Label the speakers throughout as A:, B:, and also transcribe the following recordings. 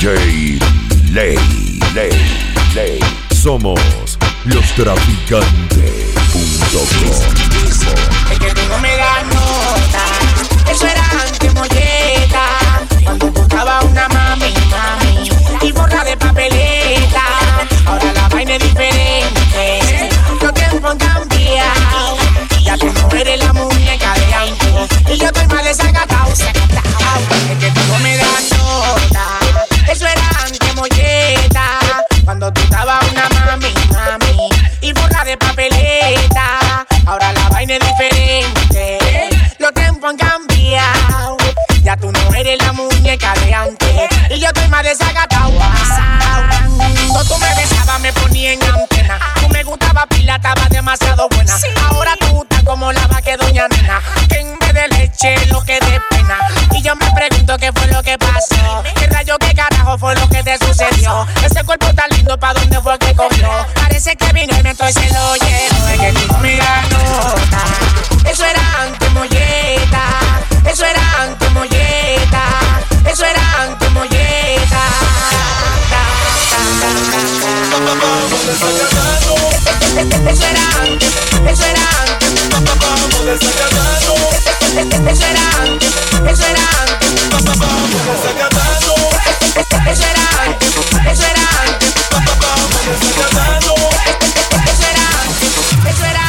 A: DJ Ley, Ley, Ley. Somos los traficantes.com.
B: Es que tú no me nota. Eso era antes molleta. Cuando tú una mami, mami. Y borra de papeleta. Ahora la vaina es diferente. Los tiempos han cambiado. Ya tú no eres la muñeca de antes. Y yo estoy mal desacatado. Y yo estoy más desacatado. Cuando tú me besabas, me ponía en antena. Tú me gustaba pila, estaba demasiado buena. Ahora tú estás como la vaca de doña nena. Que en vez de leche, lo que de pena. Y yo me pregunto qué fue lo que pasó. ¿Qué rayo, qué carajo fue lo que te sucedió? Ese cuerpo tan lindo, ¿pa' dónde fue que cogió? Parece que vino y me estoy se lo llevo. Es que tú Eso era eso era antes. Eso era eso era antes. Eso era eso antes. Eso era eso era.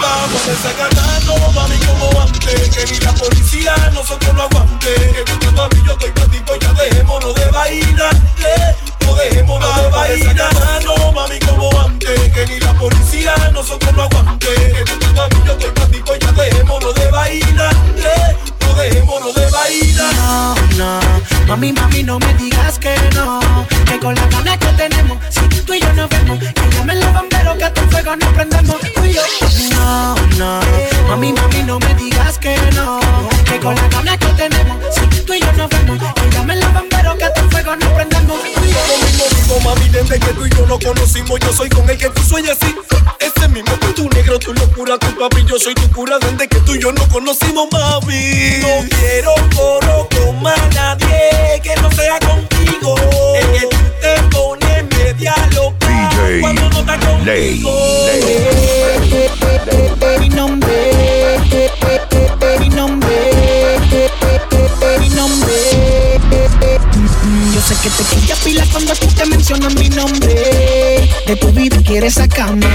C: Vamos desacatando, mami, como antes. Que policía nosotros no aguante. Que tú mami, yo estoy ya mami, mami, no
D: me digas que no. Que con la gana que tenemos, si tú y yo nos vemos, que llamen los bomberos que tu fuego no prendemos. Tú y yo. No, no, mami, mami, no me digas que no. Que con la gana que tenemos, si tú y yo nos vemos, que llamen los bomberos que tu fuego no prendemos. Tú y yo.
C: Lo mismo digo, mami, desde que tú y yo nos conocimos, yo soy con el que tú sueñas así. Mismo que tu negro, tu locura, tu papi, yo soy tu cura desde que tú y yo nos conocimos, mami. No quiero coro con más nadie que no sea contigo. Es que tú te pones media loca
A: DJ
C: cuando no estás conmigo.
A: Ley, Ley.
D: mi nombre, mi nombre, mi nombre. Yo sé que te quilla pila cuando tú De tu vida quieres sacarme.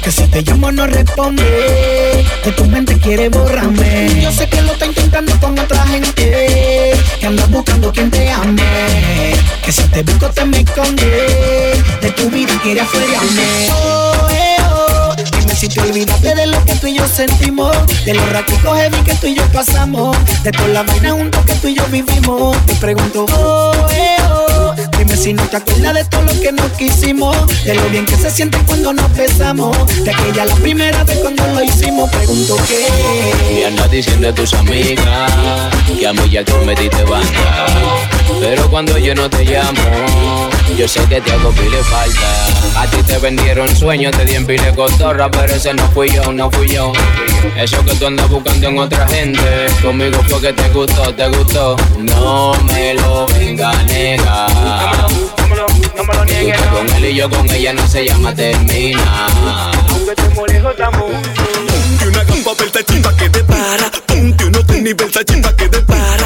D: Que si te llamo no responde. De tu mente quiere borrarme. Yo sé que lo está intentando con otra gente. Que andas buscando quien te ame. Que si te busco te me esconde. De tu vida quiere afuerearme. Oh, eh, oh. Dime si te olvidaste de lo que tú y yo sentimos, de los raticos heavy que tú y yo pasamos, de todas las vainas juntos que tú y yo vivimos. Te pregunto, oh, eh, oh. Si no te acuerdas de todo lo que nos quisimos, de lo bien que se siente cuando nos besamos, de aquella la primera vez cuando lo hicimos. Pregunto
E: Y
D: qué.
E: andas diciendo a tus amigas que a mí ya tú me diste banda. Pero cuando yo no te llamo, yo sé que te hago pile falta. A ti te vendieron sueños, te di en pile cotorra, pero ese no fui yo, no fui yo. Eso que tú andas buscando en otra gente, conmigo fue que te gustó, te gustó. No me lo venga a negar.
F: No me lo niegues, no.
E: con él y yo con ella no se llama termina.
F: Aunque estemos lejos, estamos.
C: Ponte una capa Versace pa' que te para. Ponte unos tenis Versace pa' que te para.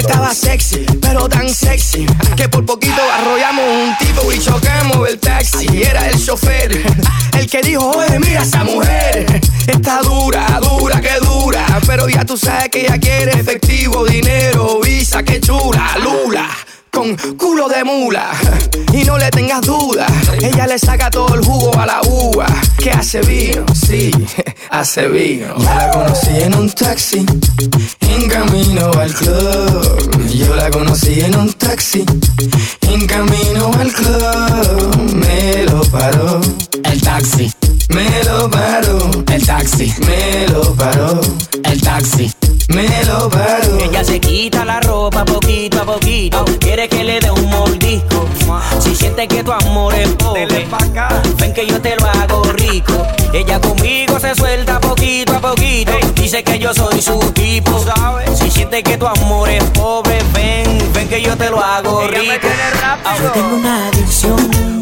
G: Estaba sexy, pero tan sexy que por poquito arrollamos un tipo y chocamos el taxi. Era el chofer, el que dijo, oye, mira esa mujer. Está dura, dura, que dura. Pero ya tú sabes que ella quiere efectivo, dinero, visa, que chula, lula. Con culo de mula y no le tengas duda, ella le saca todo el jugo a la uva. Que hace vino, sí, hace vino. Yo la conocí en un taxi, en camino al club. Yo la conocí en un taxi, en camino al club. Me lo paró,
E: El taxi,
G: me lo paró,
E: el taxi,
G: me lo paró,
E: el taxi.
G: Me lo paró.
H: Ella se quita la ropa poquito a poquito. Quiere que le dé un mordisco. Si siente que tu amor es pobre, ven que yo te lo hago rico. Ella conmigo se suelta poquito a poquito. Dice que yo soy su tipo. Si siente que tu amor es pobre, ven, ven que yo te lo hago rico. Yo tengo una adicción,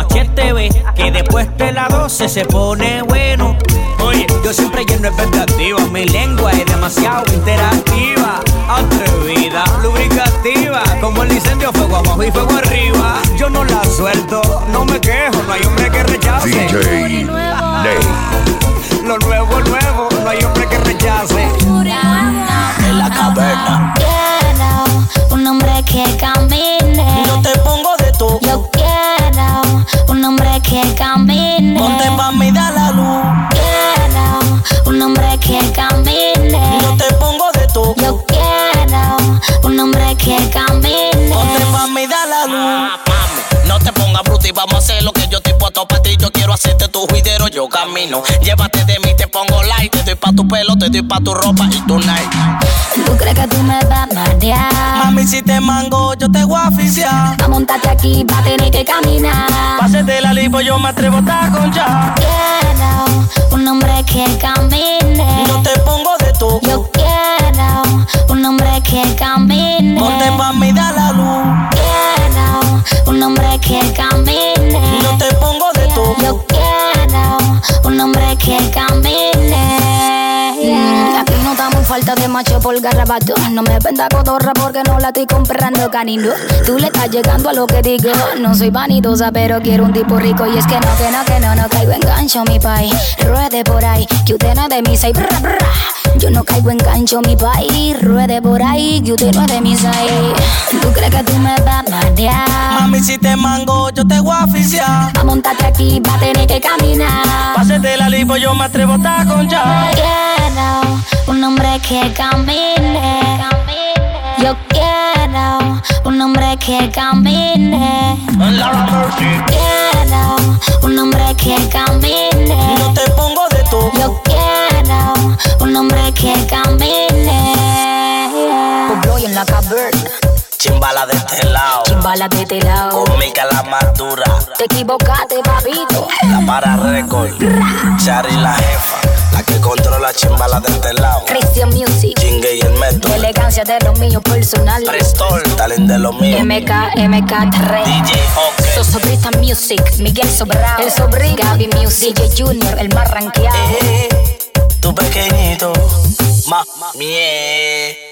H: como HTV, que después de la 12 se pone bueno. Oye, yo siempre lleno expectativas, mi lengua es demasiado interactiva, atrevida, lubricativa, como el incendio, fuego abajo y fuego arriba. Yo no la suelto, no me quejo, no hay hombre que rechace.
A: DJ.
H: Lo nuevo, nuevo, no hay hombre que rechace.
I: En la caverna. Quiero un hombre que camine. Un hombre que camine.
H: ponte pa' mí, da la luz.
J: No te pongas bruto y vamos a hacer lo que yo estoy puesto para ti. Yo quiero hacerte tu juidero, yo camino. Llévate de mí, te pongo like. Te doy pa' tu pelo, te doy pa' tu ropa y tu night.
I: ¿Tú crees que tú me vas a marear?
H: Mami, si te mango, yo te voy a oficiar.
I: Pa' montarte aquí, va a tener que caminar.
H: Pásate la lipo, yo me atrevo a estar con ya.
I: Quiero un hombre que camine.
H: Yo te pongo de
I: Yo quiero un hombre que camine.
H: ponte pa' mí, da la luz.
I: Quiero un hombre que camine.
H: Yo te pongo de todo,
I: Yo quiero un hombre que camine. Falta de macho por garrabato. No me venda cotorra porque no la estoy comprando canino. Tú le estás llegando a lo que digo. No soy vanidosa, pero quiero un tipo rico. Y es que no, que no, que no, no caigo en gancho, mi país. Ruede por ahí, que usted no es de mi seis. Bra, bra. Yo no caigo en gancho, mi país. Ruede por ahí, que usted no es de mi seis. ¿Tú crees que tú me vas a?
H: Mami, si te mango, yo te voy a oficiar.
I: Pa' montarte aquí, va a tener que caminar.
H: Pásate la lipo, yo me atrevo a estar con ya.
I: Quiero un hombre que camine. Yo quiero un hombre que camine. Quiero un hombre que camine.
J: Chimbala de este lado.
I: bala de este lado.
J: Conmigo la más dura.
I: Te equivocaste, papito.
J: La para récord. Chari la jefa. La que controla chimbala de este lado.
I: Christian Music.
J: Chingue y el método.
I: Elegancia de lo mío personal.
J: Prestol. Talent de lo mío.
I: MK, MK3.
J: DJ OK.
I: Sosobrita Music. Miguel Sobrao. El sobrino. Gaby Music. DJ Junior. El más rankeado.
J: Eh, tu pequeñito. Ma, mie.